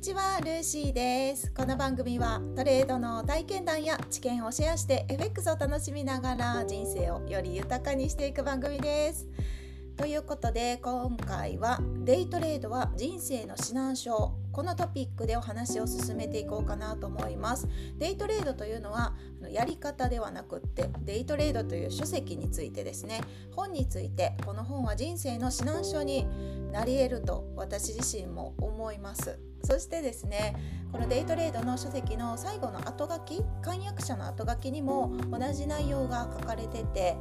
ちはルーシーです。この番組はトレードの体験談や知見をシェアして FX を楽しみながら人生をより豊かにしていく番組です。ということで今回はデイトレードは人生の指南書。このトピックでお話を進めていこうかなと思います。デイトレードというのはやり方ではなくってデイトレードという書籍についてですね。本についてこの本は人生の指南書になり得ると私自身も思います。そしてですねこのデイトレードの書籍の最後の後書き簡約者の後書きにも同じ内容が書かれてて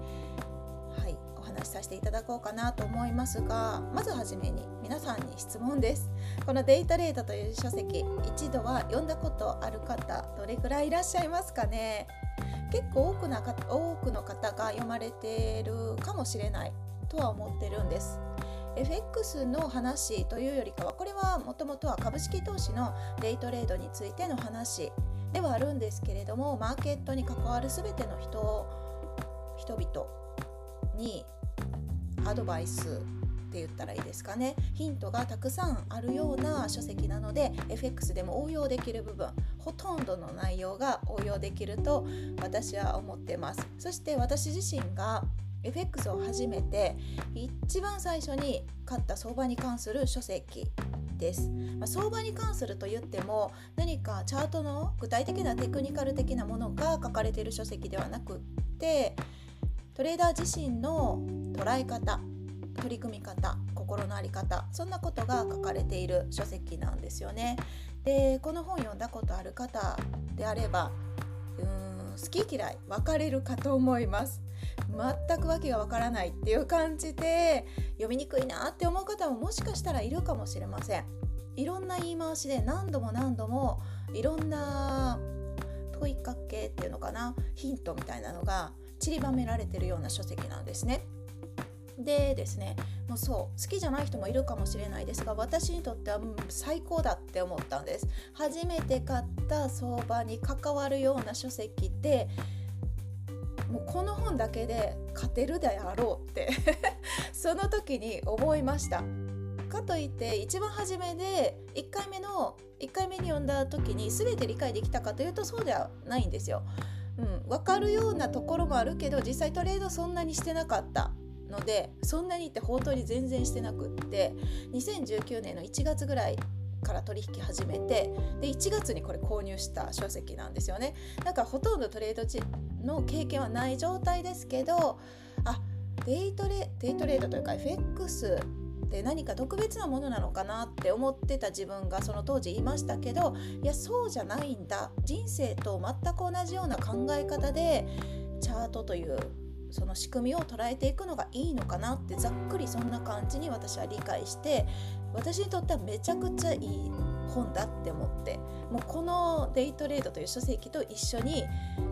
話しさせていただこうかなと思いますがまずはじめに皆さんに質問です。このデイトレードという書籍一度は読んだことある方どれくらいいらっしゃいますかね？結構多くな多くの方が読まれているかもしれないとは思ってるんです。FX の話というよりかはこれはもともとは株式投資のデイトレードについての話ではあるんですけれどもマーケットに関わる全ての人人々にアドバイスって言ったらいいですかね。ヒントがたくさんあるような書籍なので FX でも応用できる部分ほとんどの内容が応用できると私は思ってます。そして私自身が FX を始めて一番最初に買った相場に関する書籍です、まあ、相場に関すると言っても何かチャートの具体的なテクニカル的なものが書かれている書籍ではなくってトレーダー自身の捉え方取り組み方心の在り方そんなことが書かれている書籍なんですよね。でこの本読んだことある方であればうーん好き嫌い分かれるかと思います。全く訳がわからないっていう感じで読みにくいなって思う方ももしかしたらいるかもしれません。いろんな言い回しで何度も何度もいろんな問いかけっていうのかなヒントみたいなのが散りばめられてるような書籍なんですね。でですねもうそう好きじゃない人もいるかもしれないですが私にとっては最高だって思ったんです初めて買った相場に関わるような書籍ってもうこの本だけで勝てるであろうって その時に思いましたかといって一番初めで1回目の1回目に読んだ時に全て理解できたかというとそうではないんですよ。うん、分かるようなところもあるけど実際トレードそんなにしてなかったのでそんなにって本当に全然してなくって2019年の1月ぐらいから取引始めてで1月にこれ購入した書籍なんですよね。だからほとんどトレードの経験はない状態ですけどあデイトレデイトレードというか FX って何か特別なものなのかなって思ってた自分がその当時いましたけどいやそうじゃないんだ人生と全く同じような考え方でチャートというその仕組みを捉えていくのがいいのかなってざっくりそんな感じに私は理解して私にとってはめちゃくちゃいい本だって思ってもうこのデイトレードという書籍と一緒に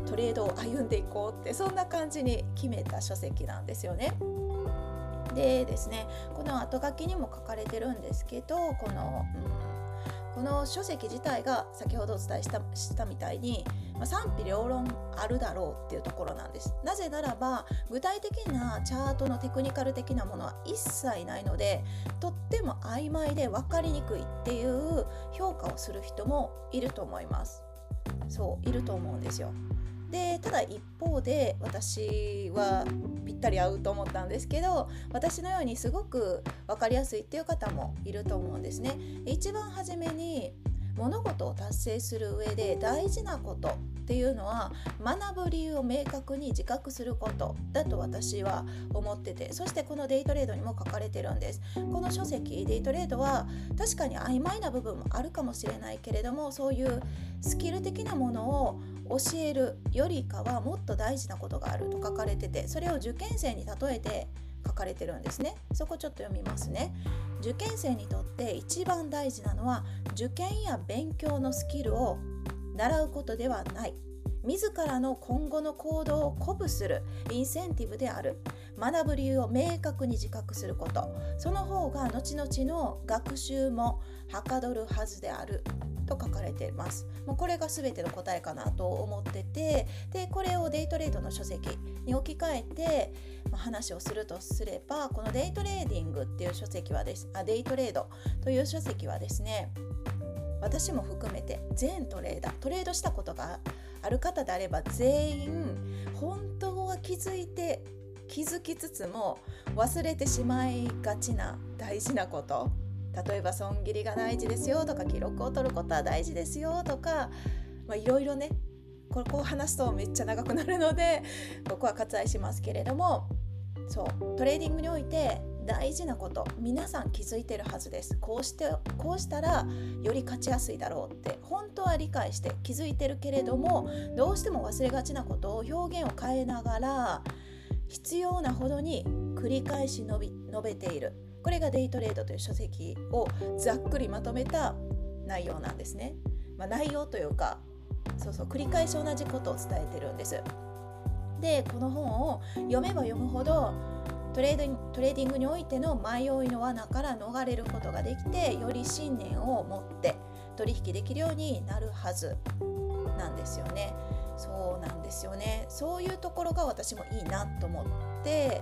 トレードを歩んでいこうってそんな感じに決めた書籍なんですよね。でですねこの後書きにも書かれてるんですけどこの、うんこの書籍自体が先ほどお伝えしたしたみたいに、まあ、賛否両論あるだろうっていうところなんです。なぜならば具体的なチャートのテクニカル的なものは一切ないのでとっても曖昧で分かりにくいっていう評価をする人もいると思います。そういると思うんですよ。でただ一方で私はったり合うと思ったんですけど私のようにすごく分かりやすいっていう方もいると思うんですね。一番初めに物事を達成する上で大事なことっていうのは学ぶ理由を明確に自覚することだと私は思っててそしてこのデイトレードにも書かれてるんですこの書籍デイトレードは確かに曖昧な部分もあるかもしれないけれどもそういうスキル的なものを教えるよりかはもっと大事なことがあると書かれててそれを受験生に例えて書かれてるんですね。そこちょっと読みますね。受験生にとって一番大事なのは受験や勉強のスキルを習うことではない。自らの今後の行動を鼓舞するインセンティブである。学ぶ理由を明確に自覚すること。その方が後々の学習もはかどるはずである。と書かれています。もうこれが全ての答えかなと思っててでこれをデイトレードの書籍に置き換えて、ま、話をするとすればこのデイトレーディングっていう書籍はですあデイトレードという書籍はですね私も含めて全トレーダートレードしたことがある方であれば全員本当は気づいて気づきつつも忘れてしまいがちな大事なこと。例えば損切りが大事ですよとか記録を取ることは大事ですよとかいろいろねここを話すとめっちゃ長くなるので ここは割愛しますけれどもそうトレーディングにおいて大事なこと皆さん気づいてるはずです。こうしてこうしたらより勝ちやすいだろうって本当は理解して気づいてるけれどもどうしても忘れがちなことを表現を変えながら執拗なほどに繰り返し述べている。これがデイトレードという書籍をざっくりまとめた内容なんですね、まあ、内容というかそうそう繰り返し同じことを伝えてるんです。でこの本を読めば読むほどトレードトレーディングにおいての迷いの罠から逃れることができてより信念を持って取引できるようになるはずなんですよね。そうなんですよね。そういうところが私もいいなと思って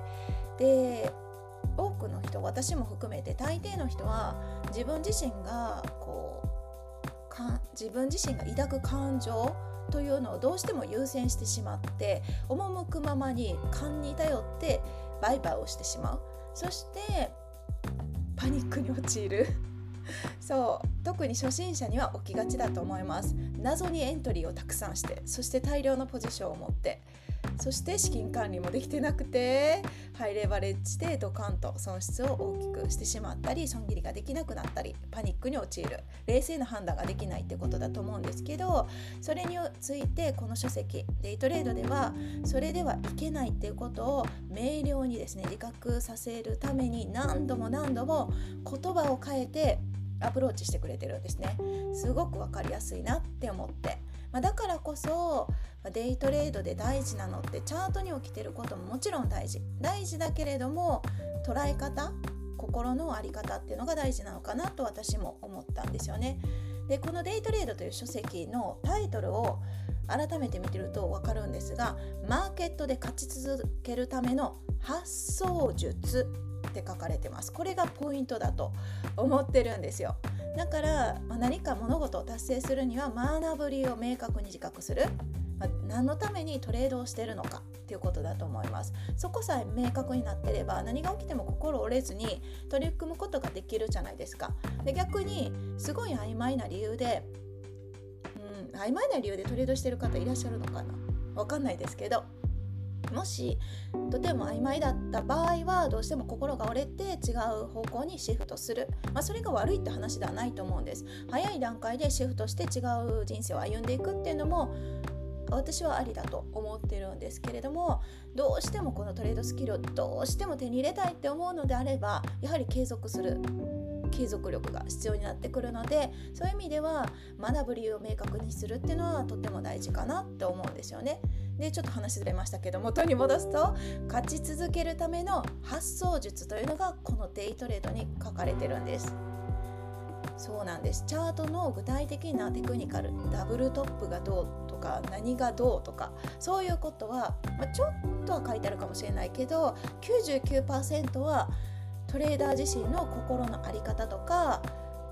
でくの人私も含めて大抵の人は自分自身がこうか自分自身が抱く感情というのをどうしても優先してしまって赴くままに勘に頼って売買をしてしまう。そしてパニックに陥る。そう。特に初心者には起きがちだと思います。謎にエントリーをたくさんしてそして大量のポジションを持って。そして資金管理もできてなくてハイレバレッジでドカンと損失を大きくしてしまったり損切りができなくなったりパニックに陥る。冷静な判断ができないってことだと思うんですけどそれについてこの書籍デイトレードではそれではいけないっていうことを明瞭にですね自覚させるために何度も何度も言葉を変えてアプローチしてくれてるんですね。すごく分かりやすいなって思って。まあ、だからこそデイトレードで大事なのってチャートに起きてることももちろん大事。大事だけれども捉え方心の在り方っていうのが大事なのかなと私も思ったんですよね。でこの「デイトレード」という書籍のタイトルを改めて見てると分かるんですがマーケットで勝ち続けるための発想術って書かれてます。これがポイントだと思ってるんですよ。だから、まあ、何か物事を達成するには学ぶ理由を明確に自覚する、まあ、何のためにトレードをしてるのかっていうことだと思います。そこさえ明確になってれば何が起きても心折れずに取り組むことができるじゃないですか。で逆にすごい曖昧な理由でうん曖昧な理由でトレードしてる方いらっしゃるのかな。わかんないですけど。もしとても曖昧だった場合はどうしても心が折れて違う方向にシフトする、まあ、それが悪いって話ではないと思うんです。早い段階でシフトして違う人生を歩んでいくっていうのも私はありだと思ってるんですけれどもどうしてもこのトレードスキルをどうしても手に入れたいって思うのであればやはり継続する。継続力が必要になってくるのでそういう意味では学ぶ理由を明確にするっていうのはとっても大事かなって思うんですよね。でちょっと話ずれましたけど元に戻すと勝ち続けるための発想術というのがこのデイトレードに書かれてるんです。そうなんですチャートの具体的なテクニカルダブルトップがどうとか何がどうとかそういうことは、まあ、ちょっとは書いてあるかもしれないけど99%はトレーダー自身の心の在り方とか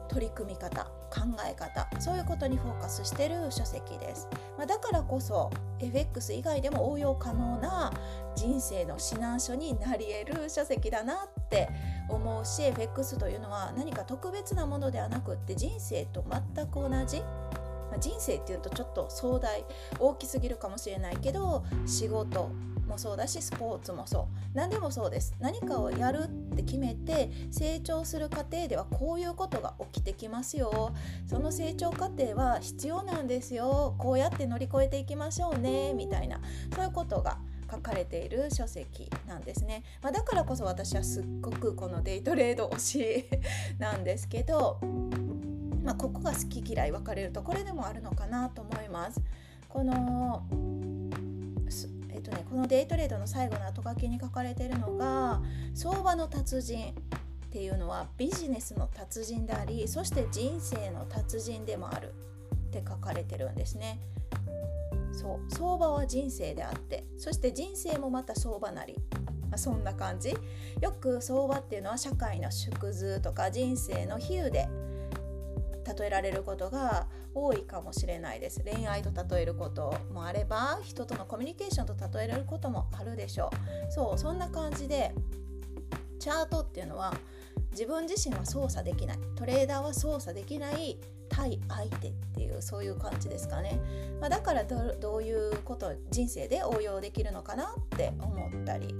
取り組み方考え方そういうことにフォーカスしてる書籍です、まあ、だからこそ FX 以外でも応用可能な人生の指南書になり得る書籍だなって思うし FX というのは何か特別なものではなくって人生と全く同じま人生っていうとちょっと壮大大きすぎるかもしれないけど仕事もそうだしスポーツもそう。何でもそうです。何かをやるって決めて成長する過程ではこういうことが起きてきますよ。その成長過程は必要なんですよ。こうやって乗り越えていきましょうね。みたいな。そういうことが書かれている書籍なんですね、まあ、だからこそ私はすっごくこのデイトレード推しなんですけど、まあ、ここが好き嫌い分かれるとこれでもあるのかなと思います。このとねこのデイトレードの最後の後書きに書かれているのが相場の達人っていうのはビジネスの達人でありそして人生の達人でもあるって書かれてるんですね。そう相場は人生であってそして人生もまた相場なり、ま、そんな感じよく相場っていうのは社会の縮図とか人生の比喩で例えられることが多いかもしれないです。恋愛と例えることもあれば人とのコミュニケーションと例えられることもあるでしょう。そうそんな感じでチャートっていうのは自分自身は操作できない。トレーダーは操作できない対相手っていうそういう感じですかね、まあ、だからどういうこと人生で応用できるのかなって思ったり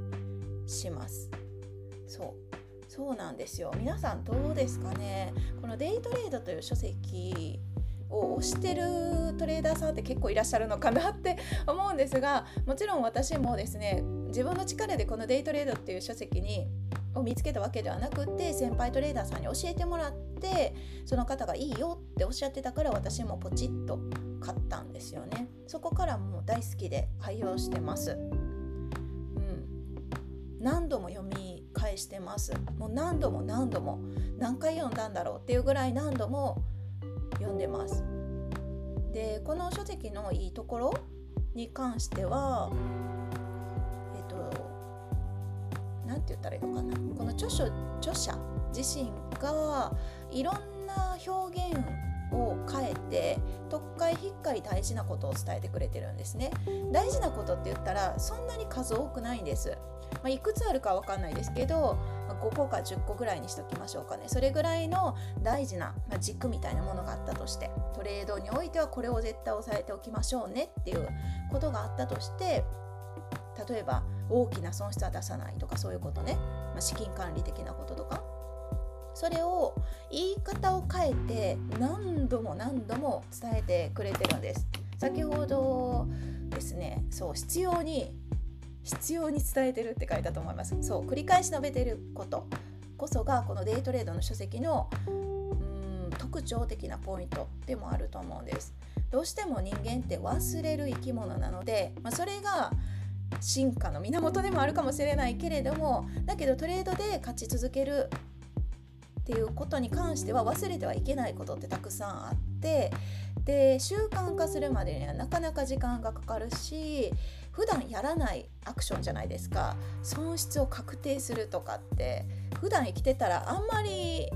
します。そう。そうなんですよ。皆さんどうですかね。このデイトレードという書籍を推してるトレーダーさんって結構いらっしゃるのかなって思うんですがもちろん私もですね自分の力でこのデイトレードっていう書籍にを見つけたわけではなくって先輩トレーダーさんに教えてもらってその方がいいよっておっしゃってたから私もポチッと買ったんですよね。そこからもう大好きで愛用してます。うん。何度も読み返してます。もう何度も何度も何回読んだんだろうっていうぐらい何度も読んでます。でこの書籍のいいところに関してはえっと何て言ったらいいのかな。この著書著者自身がいろんな表現を変えて特会引っかい大事なことを伝えてくれてるんですね。大事なことって言ったらそんなに数多くないんです。まあ、いくつあるか分かんないですけど5個か10個ぐらいにしときましょうかね。それぐらいの大事な、まあ、軸みたいなものがあったとしてトレードにおいてはこれを絶対押さえておきましょうねっていうことがあったとして例えば大きな損失は出さないとかそういうことね、まあ、資金管理的なこととか。それを言い方を変えて何度も何度も伝えてくれてるんです。先ほどですねそう必要に必要に伝えてるって書いたと思います。そう繰り返し述べてること。こそがこのデイトレードの書籍のうん特徴的なポイントでもあると思うんです。どうしても人間って忘れる生き物なので、まあ、それが進化の源でもあるかもしれないけれどもだけどトレードで勝ち続けるっていうことに関しては忘れてはいけないことってたくさんあってで習慣化するまでにはなかなか時間がかかるし普段やらないアクションじゃないですか。損失を確定するとかって普段生きてたらあんまり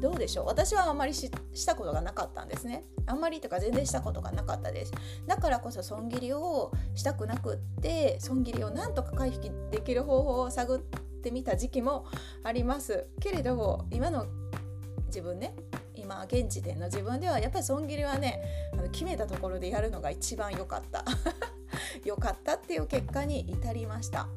どうでしょう。私はあんまりしたことがなかったんですね。あんまりとか全然したことがなかったです。だからこそ損切りをしたくなくって損切りをなんとか回避できる方法を探ってみた時期もあります。けれども今の自分ね今現時点の自分ではやっぱり損切りはねあの決めたところでやるのが一番良かった。良かったっていう結果に至りました。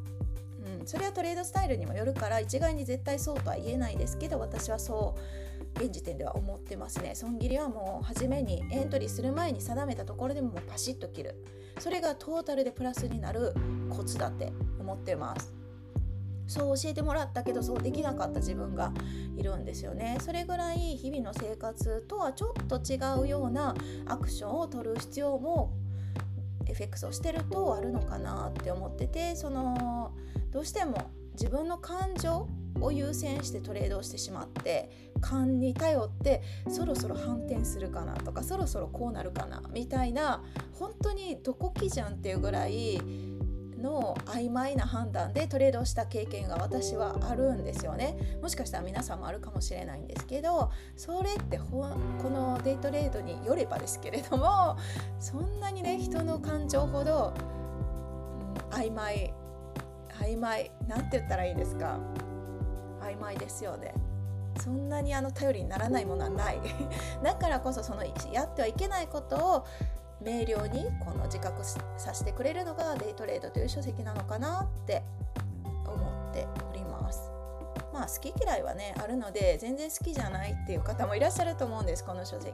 うん、それはトレードスタイルにもよるから一概に絶対そうとは言えないですけど私はそう現時点では思ってますね。損切りはもう初めにエントリーする前に定めたところでももうパシッと切る。それがトータルでプラスになるコツだって思ってます。そう教えてもらったけどそうできなかった自分がいるんですよね。それぐらい日々の生活とはちょっと違うようなアクションを取る必要も FX をしてるとあるのかなって思っててそのどうしても自分の感情を優先してトレードしてしまって勘に頼ってそろそろ反転するかなとかそろそろこうなるかなみたいな本当にどこきじゃんっていうぐらいの曖昧な判断でトレードした経験が私はあるんですよね。もしかしたら皆さんもあるかもしれないんですけどそれってこのデイトレードによればですけれどもそんなにね人の感情ほど、うん、曖昧曖昧なんて言ったらいいですか？曖昧ですよね。そんなにあの頼りにならないものはない。だからこそそのやってはいけないことを明瞭にこの自覚させてくれるのがデイトレードという書籍なのかなって思っております。まあ好き嫌いはねあるので全然好きじゃないっていう方もいらっしゃると思うんですこの書籍。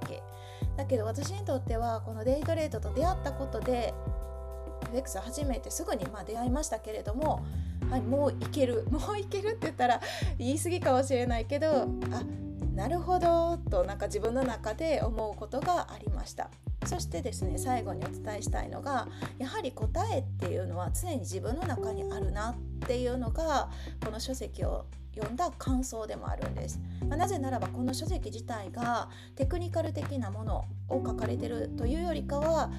だけど私にとってはこのデイトレードと出会ったことで FX 初めてすぐにま出会いましたけれども、はい、もういける もういけるって言ったら言い過ぎかもしれないけどあなるほどとなんか自分の中で思うことがありました。そしてですね最後にお伝えしたいのがやはり答えっていうのは常に自分の中にあるなっていうのがこの書籍を読んだ感想でもあるんです、まあ、なぜならばこの書籍自体がテクニカル的なものを書かれてるというよりかは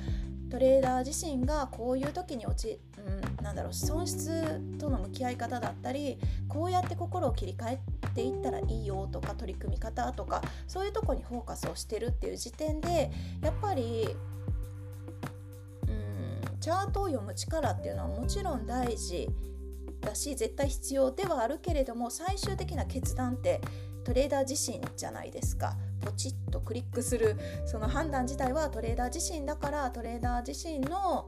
トレーダー自身がこういう時に落ち、うん、なんだろう損失との向き合い方だったりこうやって心を切り替えていったらいいよとか取り組み方とかそういうとこにフォーカスをしてるっていう時点でやっぱりうんチャートを読む力っていうのはもちろん大事だし絶対必要ではあるけれども最終的な決断ってトレーダー自身じゃないですか。ポチッとクリックするその判断自体はトレーダー自身だからトレーダー自身の、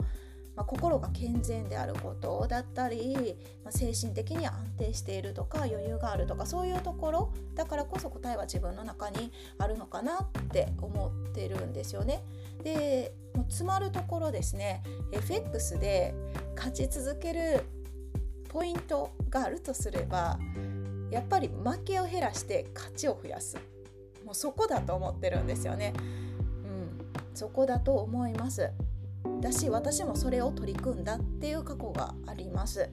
まあ、心が健全であることだったり、まあ、精神的に安定しているとか余裕があるとかそういうところだからこそ答えは自分の中にあるのかなって思ってるんですよね。でもう詰まるところですね FX で勝ち続けるポイントがあるとすればやっぱり負けを減らして勝ちを増やすもうそこだと思ってるんですよね。うん、そこだと思います。だし私もそれを取り組んだっていう過去があります。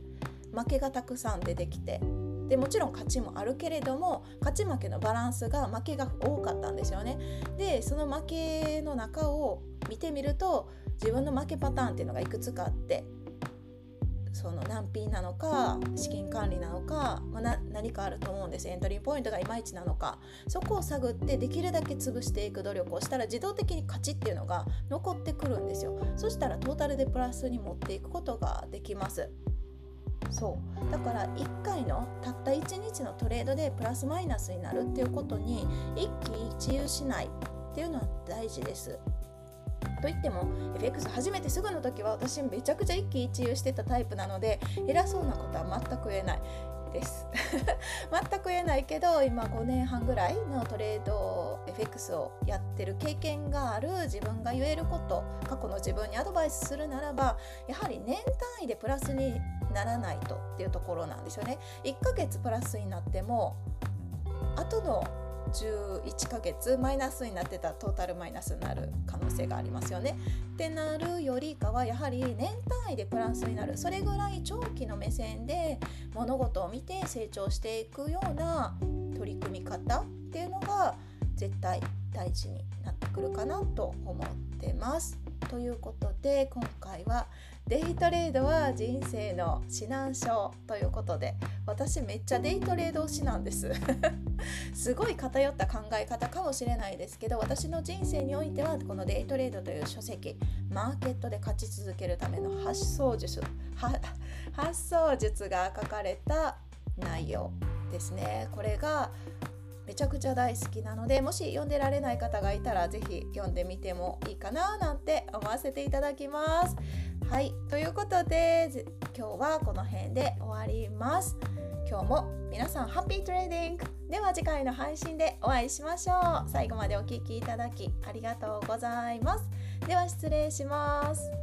負けがたくさん出てきてでもちろん勝ちもあるけれども勝ち負けのバランスが負けが多かったんですよね。でその負けの中を見てみると自分の負けパターンっていうのがいくつかあってその難品なのか資金管理なのか、まあ、何かあると思うんです。エントリーポイントがいまいちなのか。そこを探ってできるだけ潰していく努力をしたら自動的に勝ちっていうのが残ってくるんですよ。そしたらトータルでプラスに持っていくことができます。そう。だから1回のたった1日のトレードでプラスマイナスになるっていうことに一喜一憂しないっていうのは大事です。といっても FX 初めてすぐの時は私めちゃくちゃ一喜一憂してたタイプなので偉そうなことは全く言えないです。全く言えないけど今5年半ぐらいのトレード FX をやってる経験がある自分が言えること過去の自分にアドバイスするならばやはり年単位でプラスにならないとっていうところなんですよね。1ヶ月プラスになっても後の11ヶ月マイナスになってたトータルマイナスになる可能性がありますよね。ってなるよりかはやはり年単位でプラスになるそれぐらい長期の目線で物事を見て成長していくような取り組み方っていうのが絶対大事になってくるかなと思ってます。ということで今回はデイトレードは人生の指南書ということで私めっちゃデイトレード推しなんです すごい偏った考え方かもしれないですけど私の人生においてはこのデイトレードという書籍マーケットで勝ち続けるための発想術発想術が書かれた内容ですねこれがめちゃくちゃ大好きなのでもし読んでられない方がいたら是非読んでみてもいいかななんて思わせていただきます。はいということで今日はこの辺で終わります。今日も皆さんハッピートレーディング。では次回の配信でお会いしましょう。最後までお聴きいただきありがとうございます。では失礼します。